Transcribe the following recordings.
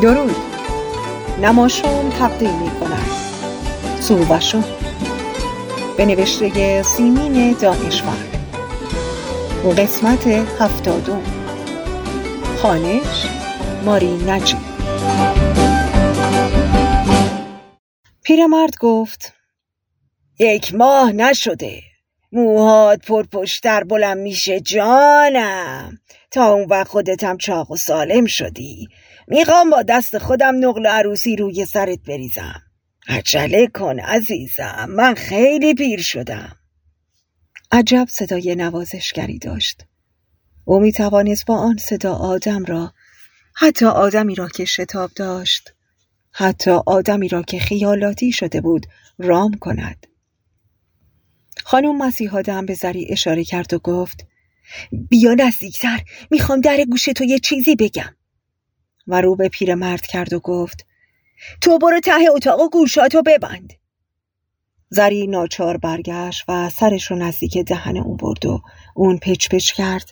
درود. نماشوم تقدیم می کند سووشون به نوشته سیمین دانشور. قسمت هفتادم. خانش ماری نجی. پیرمرد گفت یک ماه نشده. موهات پرپشتر بلند میشه جانم. تا اون وقت خودتم چاق و سالم شدی. می‌خوام با دست خودم نقل عروسی روی سرت بریزم. عجله کن عزیزم من خیلی پیر شدم. عجب صدای نوازشگری داشت. او می توانست با آن صدا آدم را حتی آدمی را که شتاب داشت حتی آدمی را که خیالاتی شده بود رام کند. خانم مسیحا دم به زری اشاره کرد و گفت بیا نزدیکتر. می‌خوام در گوش تو یه چیزی بگم. و رو به پیرمرد کرد و گفت تو برو ته اتاق و گوشاتو ببند. زری ناچار برگشت و سرش رو نزدیک دهن اون برد و اون پچ پچ کرد.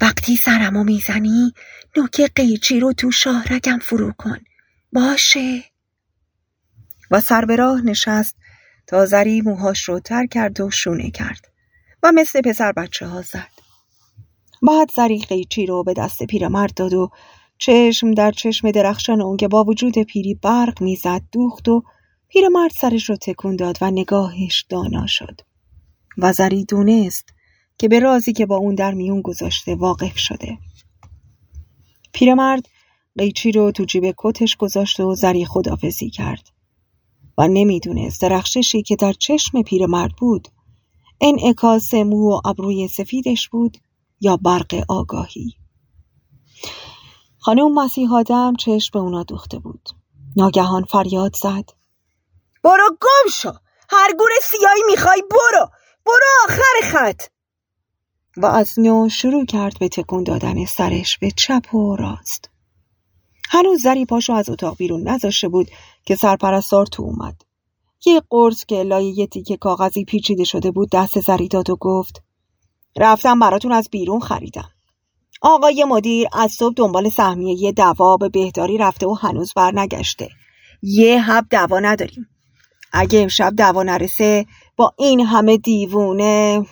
وقتی سرمو می‌زنی نوک قیچی رو تو شاهرگم فرو کن. باشه. و سر به راه نشست تا زری موهاش رو تر کرد و شونه کرد. و مثل پسر بچه ها زد. بعد زری قیچی رو به دست پیرمرد داد و چشم در چشم درخشان اون که با وجود پیری برق می‌زد دوخت و پیرمرد سرش رو تکون داد و نگاهش دانا شد. و زری دونست که به رازی که با اون در میون گذاشته واقف شده. پیرمرد قیچی رو تو جیب کتش گذاشت و زری خدافزی کرد. و نمی‌دونست درخششی که در چشم پیرمرد بود انعکاس مو و ابروی سفیدش بود یا برق آگاهی. خانم مسیح آدم چشم به اونا دوخته بود. ناگهان فریاد زد. برو گم شو. هر گور سیایی می‌خوای برو. برو آخر خط. و از نو شروع کرد به تکون دادن سرش به چپ و راست. هنوز زری پاشو از اتاق بیرون نذاشته بود که سرپرستار تو اومد. یه قرص که لای یه تیکه کاغذی پیچیده شده بود دست زری داد و گفت رفتم براتون از بیرون خریدم. آقای مدیر از صبح دنبال سهمیه یه دوا به بهداری رفته و هنوز برنگشته یه حب دوا نداریم. اگه امشب دوا نرسه با این همه دیوونه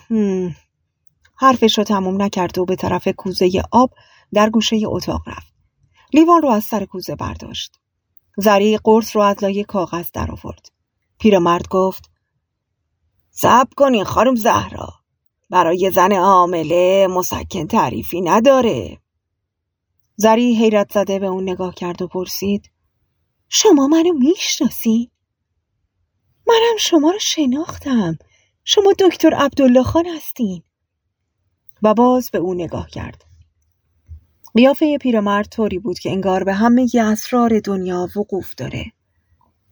حرفش رو تموم نکرد و به طرف کوزه آب در گوشه اتاق رفت. لیوان رو از سر کوزه برداشت. زری قرص رو از لای کاغذ در آورد پیرمرد گفت صبر کنین خانم زهرا برای زن عامله مسکن تعریفی نداره. زری حیرت زده به اون نگاه کرد و پرسید شما منو می‌شناسی؟ منم شما رو شناختم. شما دکتر عبدالله خان هستین. و باز به او نگاه کرد. قیافه پیرمرد طوری بود که انگار به همه اسرار دنیا وقوف داره.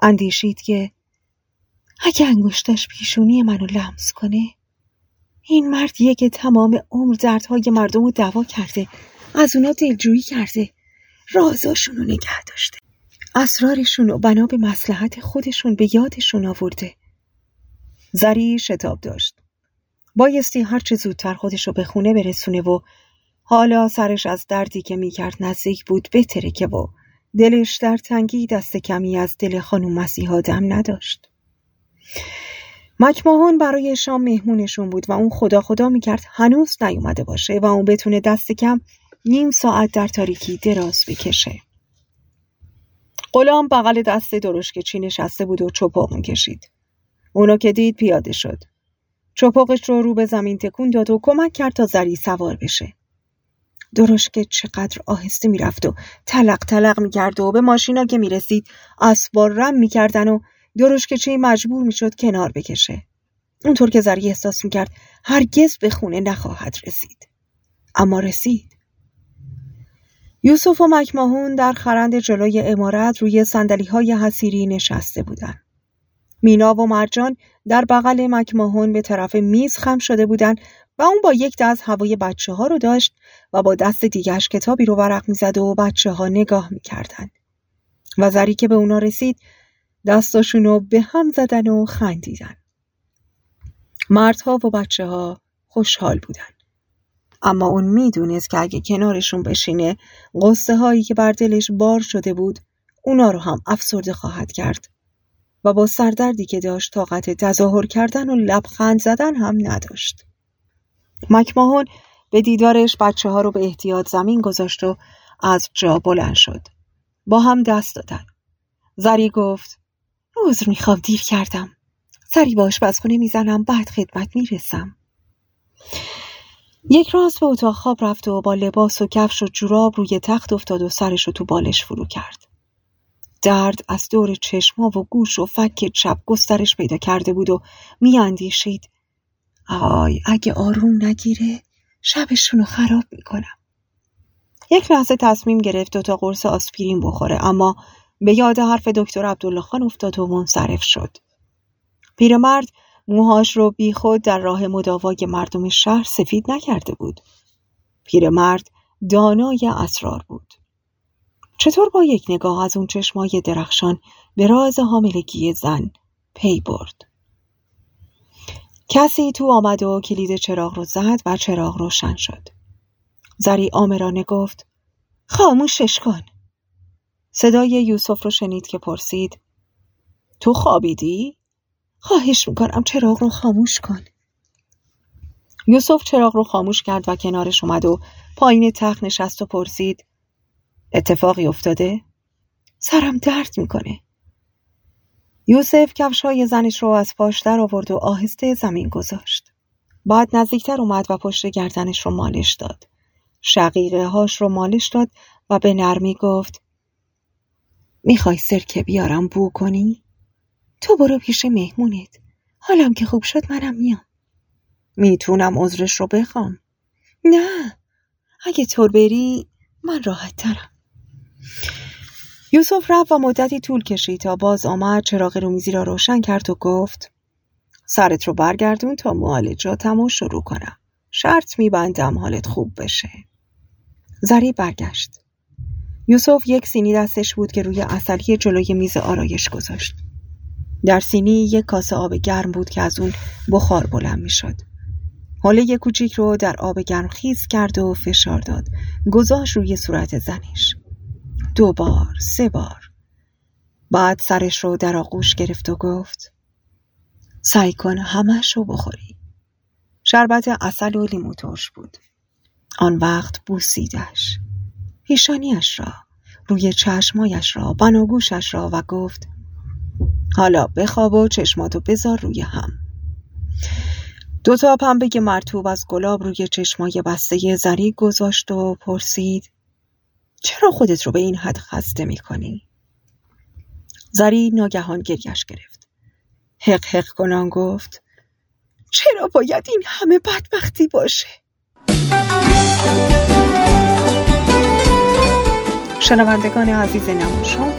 اندیشید که اگه انگشتش پیشونی منو لمس کنه این مردیه که تمام عمر دردهای مردم رو دوا کرده از اونا دلجویی کرده رازاشون رو نگه داشته. اسرارشون و بنا به مسلحت خودشون به یادشون آورده. زری شتاب داشت. بایستی هرچه زودتر خودش رو به خونه برسونه و حالا سرش از دردی که می‌کرد نزدیک بود بترکه و دلش در تنگی دست کمی از دل خانم مسیحا دم نداشت. مکماهون برای شام مهمونشون بود و اون خدا خدا می‌کرد هنوز نیومده باشه و اون بتونه دست کم نیم ساعت در تاریکی دراز بکشه. غلام بغل دست درشکچی نشسته بود و چپاق می‌کشید. اونو که دید پیاده شد. چپاقش رو رو به زمین تکون داد و کمک کرد تا زری سوار بشه. درشکه چقدر آهسته می‌رفت و تلق تلق می‌کرد و به ماشینا که می‌رسید اسبار رم می‌کردن و درشکچه مجبور می‌شد کنار بکشه اونطور که زری احساس می‌کرد هرگز به خونه نخواهد رسید اما رسید یوسف و مکماهون در خرند جلوی امارت روی سندلی های حسیری نشسته بودند. مینا و مرجان در بغل مکماهون به طرف میز خم شده بودند و اون با یک دست هوای بچه ها رو داشت و با دست دیگرش کتابی رو ورق می‌زد و بچه ها نگاه می‌کردن. و زری که به اونا رسید دستاشونو به هم زدن و خندیدن. مردها و بچه ها خوشحال بودن. اما اون می‌دونست که اگه کنارشون بشینه قصه هایی که بر دلش بار شده بود اونا رو هم افسرده خواهد کرد و با سردردی که داشت طاقت تظاهر کردن و لبخند زدن هم نداشت. مکماهون به دیدارش بچه ها رو به احتیاط زمین گذاشت و از جا بلند شد. با هم دست دادن. زری گفت عذر می‌خوام دیر کردم. سری باش آشپزخونه می‌زنم بعد خدمت می‌رسم. یک راز به اتاق خواب رفت و با لباس و کفش و جوراب روی تخت افتاد و سرش رو تو بالش فرو کرد. درد از دور چشما و گوش و فک چپ گسترش پیدا کرده بود و میاندیشید آی اگه آروم نگیره شبشون رو خراب می‌کنم یک لحظه تصمیم گرفت تا قرص آسپرین بخوره اما به یاد حرف دکتر عبدالله خان افتاد و منصرف شد. پیرمرد موهاش رو بیخود در راه مداوای مردم شهر سفید نکرده بود. پیرمرد دانای اسرار بود. چطور با یک نگاه از اون چشمای درخشان به راز حاملگی زن پی برد؟ کسی تو آمد و کلید چراغ رو زد و چراغ روشن شد. زری آمرانه گفت خاموشش کن. صدای یوسف رو شنید که پرسید تو خوابیدی؟ خواهش می‌کنم چراغ رو خاموش کن یوسف چراغ رو خاموش کرد و کنارش اومد و پایین تخت نشست و پرسید اتفاقی افتاده؟ سرم درد می‌کنه. یوسف کفش های زنش رو از پاش در آورد و آهسته زمین گذاشت. بعد نزدیکتر اومد و پشت گردنش رو مالش داد. شقیقه هاش رو مالش داد و به نرمی گفت می‌خوای سرکه بیارم بو کنی؟ تو برو پیش مهمونت. حالم که خوب شد منم میام. می‌تونم عذرش رو بخوام. نه اگه طور بری من راحت ترم. یوسف رفت و مدتی طول کشید تا باز آمد چراغ رومیزی را روشن کرد و گفت سرت رو برگردون تا معالجاتم رو شروع کنم شرط میبندم حالت خوب بشه زری برگشت یوسف یک سینی دستش بود که روی اصلی جلوی میز آرایش گذاشت. در سینی یک کاسه آب گرم بود که از اون بخار بلند می‌شد. حاله کوچیک رو در آب گرم خیز کرد و فشار داد. گذاشت روی صورت زنش دو بار سه بار. بعد سرش رو در آغوش گرفت و گفت سعی کن همش رو بخوری. شربت اصل و لیمو ترش بود. آن وقت بوسیدش. پیشانیش را روی چشمایش را بناگوشش را و گفت حالا بخواب و چشماتو بذار روی هم دوتا پنبه مرتوب از گلاب روی چشمای بسته زری گذاشت و پرسید چرا خودت رو به این حد خسته می‌کنی؟ زری ناگهان گریش گرفت. حق حق کنان گفت چرا باید این همه بدبختی باشه؟ شنوندگان عزیز نماشام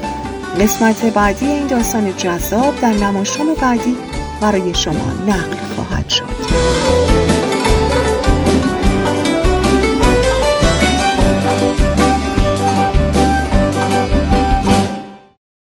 قسمت بعدی این داستان جذاب در نماشام بعدی برای شما نقل خواهد شد.